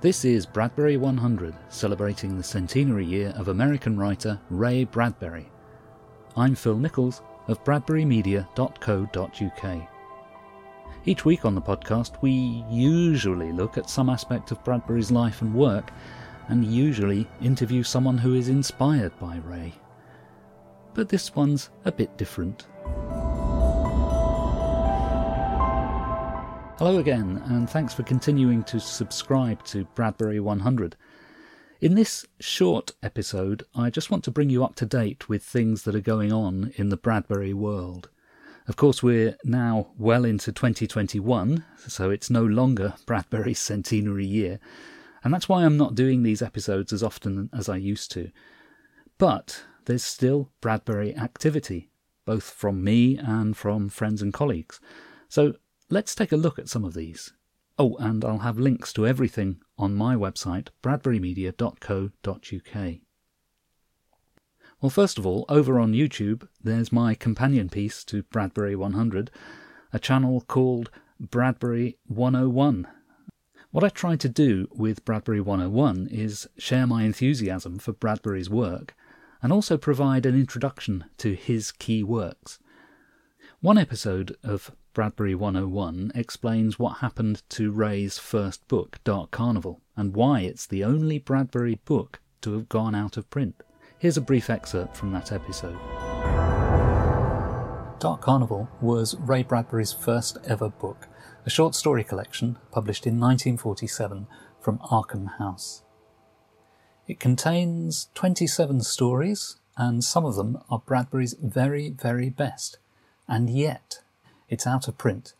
This is Bradbury 100, celebrating the centenary year of American writer Ray Bradbury. I'm Phil Nichols of bradburymedia.co.uk. Each week on the podcast, we usually look at some aspect of Bradbury's life and work, and usually interview someone who is inspired by Ray. But this one's a bit different. Hello again, and thanks for continuing to subscribe to Bradbury 100. In this short episode, I just want to bring you up to date with things that are going on in the Bradbury world. Of course, we're now well into 2021, so it's no longer Bradbury's centenary year, and that's why I'm not doing these episodes as often as I used to. But there's still Bradbury activity, both from me and from friends and colleagues. So Let's take a look at some of these. Oh, and I'll have links to everything on my website, bradburymedia.co.uk. Well, first of all, over on YouTube, there's my companion piece to Bradbury 100, a channel called Bradbury 101. What I try to do with Bradbury 101 is share my enthusiasm for Bradbury's work and also provide an introduction to his key works. One episode of Bradbury 101 explains what happened to Ray's first book, Dark Carnival, and why it's the only Bradbury book to have gone out of print. Here's a brief excerpt from that episode. Dark Carnival was Ray Bradbury's first ever book, a short story collection published in 1947 from Arkham House. It contains 27 stories, and some of them are Bradbury's very, very best. And yet, it's out of print.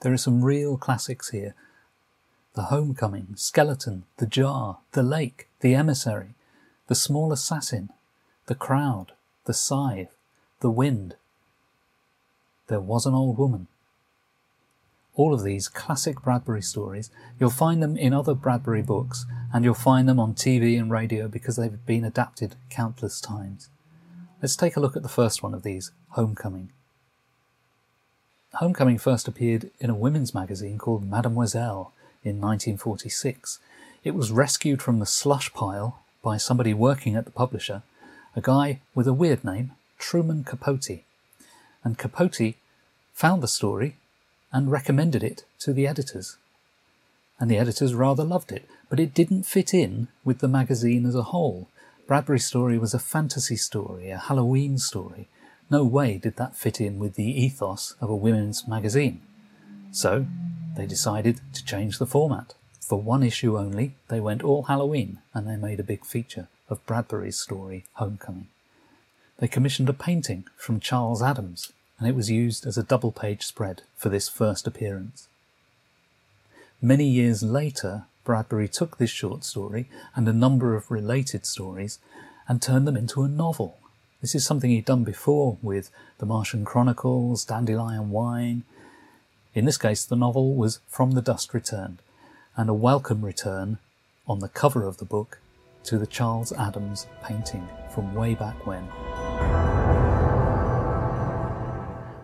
There are some real classics here. The Homecoming, Skeleton, The Jar, The Lake, The Emissary, The Small Assassin, The Crowd, The Scythe, The Wind. There was an old woman. All of these classic Bradbury stories, you'll find them in other Bradbury books, and you'll find them on TV and radio because they've been adapted countless times. Let's take a look at the first one of these, Homecoming. Homecoming first appeared in a women's magazine called Mademoiselle in 1946. It was rescued from the slush pile by somebody working at the publisher, a guy with a weird name, Truman Capote. And Capote found the story and recommended it to the editors. And the editors rather loved it, but it didn't fit in with the magazine as a whole. Bradbury's story was a fantasy story, a Halloween story, no way did that fit in with the ethos of a women's magazine. So, they decided to change the format. For one issue only, they went all Halloween and they made a big feature of Bradbury's story, Homecoming. They commissioned a painting from Charles Addams and it was used as a double page spread for this first appearance. Many years later, Bradbury took this short story and a number of related stories and turned them into a novel this is something he'd done before with The Martian Chronicles, Dandelion Wine. In this case, the novel was From the Dust Returned, and a welcome return on the cover of the book to the Charles Addams painting from way back when.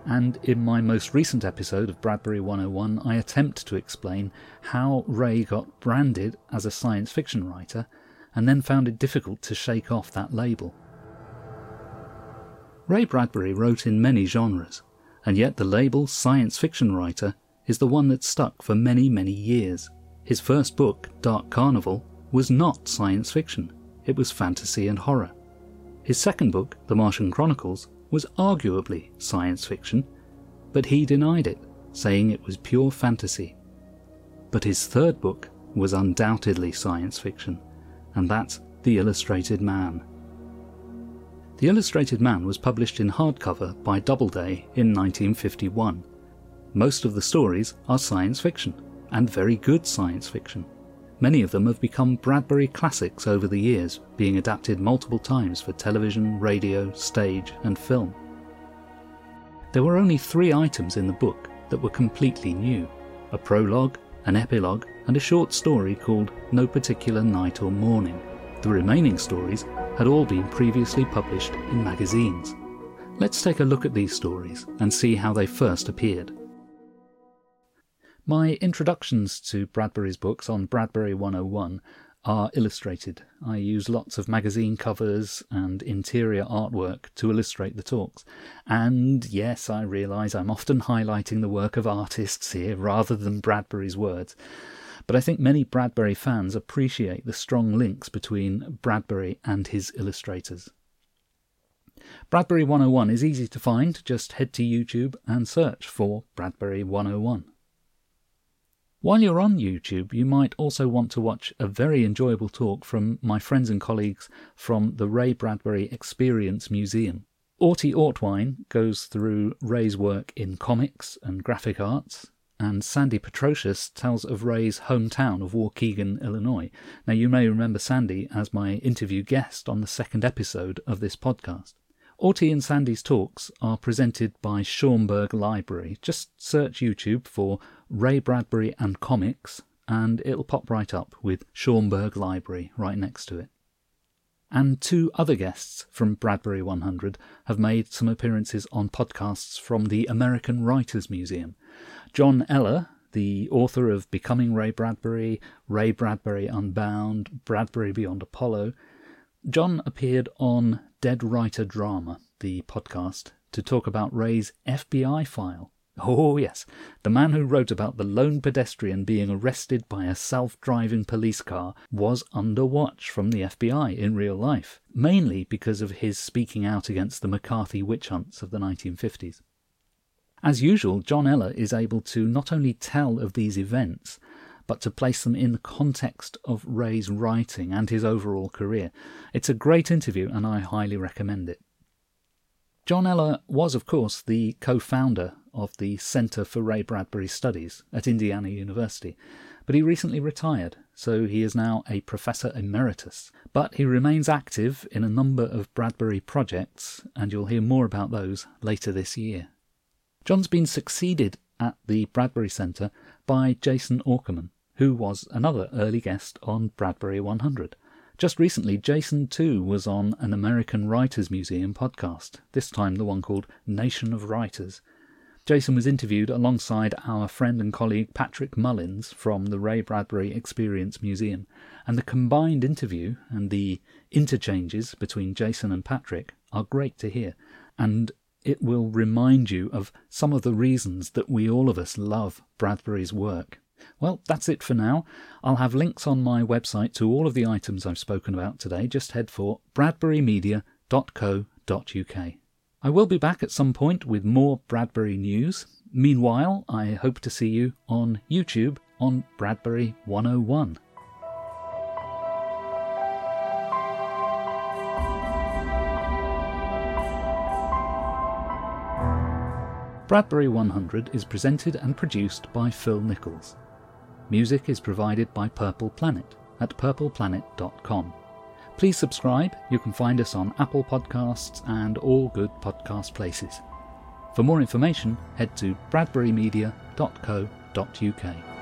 And in my most recent episode of Bradbury 101, I attempt to explain how Ray got branded as a science fiction writer and then found it difficult to shake off that label. Ray Bradbury wrote in many genres, and yet the label science fiction writer is the one that stuck for many, many years. His first book, Dark Carnival, was not science fiction, it was fantasy and horror. His second book, The Martian Chronicles, was arguably science fiction, but he denied it, saying it was pure fantasy. But his third book was undoubtedly science fiction, and that's The Illustrated Man. The Illustrated Man was published in hardcover by Doubleday in 1951. Most of the stories are science fiction, and very good science fiction. Many of them have become Bradbury classics over the years, being adapted multiple times for television, radio, stage, and film. There were only three items in the book that were completely new a prologue, an epilogue, and a short story called No Particular Night or Morning. The remaining stories had all been previously published in magazines. Let's take a look at these stories and see how they first appeared. My introductions to Bradbury's books on Bradbury 101 are illustrated. I use lots of magazine covers and interior artwork to illustrate the talks. And yes, I realise I'm often highlighting the work of artists here rather than Bradbury's words. But I think many Bradbury fans appreciate the strong links between Bradbury and his illustrators. Bradbury 101 is easy to find, just head to YouTube and search for Bradbury 101. While you're on YouTube, you might also want to watch a very enjoyable talk from my friends and colleagues from the Ray Bradbury Experience Museum. Auti Ortwine goes through Ray's work in comics and graphic arts, and Sandy Petrosius tells of Ray's hometown of Waukegan, Illinois. Now, you may remember Sandy as my interview guest on the second episode of this podcast. Auti and Sandy's talks are presented by Schaumburg Library. Just search YouTube for Ray Bradbury and Comics, and it'll pop right up with Schaumburg Library right next to it. And two other guests from Bradbury 100 have made some appearances on podcasts from the American Writers Museum. John Eller, the author of Becoming Ray Bradbury, Ray Bradbury Unbound, Bradbury Beyond Apollo, John appeared on Dead Writer Drama, the podcast, to talk about Ray's FBI file. Oh, yes, the man who wrote about the lone pedestrian being arrested by a self driving police car was under watch from the FBI in real life, mainly because of his speaking out against the McCarthy witch hunts of the 1950s. As usual, John Eller is able to not only tell of these events, but to place them in the context of Ray's writing and his overall career. It's a great interview, and I highly recommend it. John Eller was, of course, the co founder of the Center for Ray Bradbury Studies at Indiana University, but he recently retired, so he is now a professor emeritus. But he remains active in a number of Bradbury projects, and you'll hear more about those later this year. John's been succeeded at the Bradbury Center by Jason Aukerman, who was another early guest on Bradbury 100. Just recently, Jason too was on an American Writers Museum podcast, this time the one called Nation of Writers. Jason was interviewed alongside our friend and colleague Patrick Mullins from the Ray Bradbury Experience Museum, and the combined interview and the interchanges between Jason and Patrick are great to hear, and it will remind you of some of the reasons that we all of us love Bradbury's work. Well, that's it for now. I'll have links on my website to all of the items I've spoken about today. Just head for bradburymedia.co.uk. I will be back at some point with more Bradbury news. Meanwhile, I hope to see you on YouTube on Bradbury 101. Bradbury 100 is presented and produced by Phil Nichols. Music is provided by Purple Planet at purpleplanet.com. Please subscribe. You can find us on Apple Podcasts and all good podcast places. For more information, head to bradburymedia.co.uk.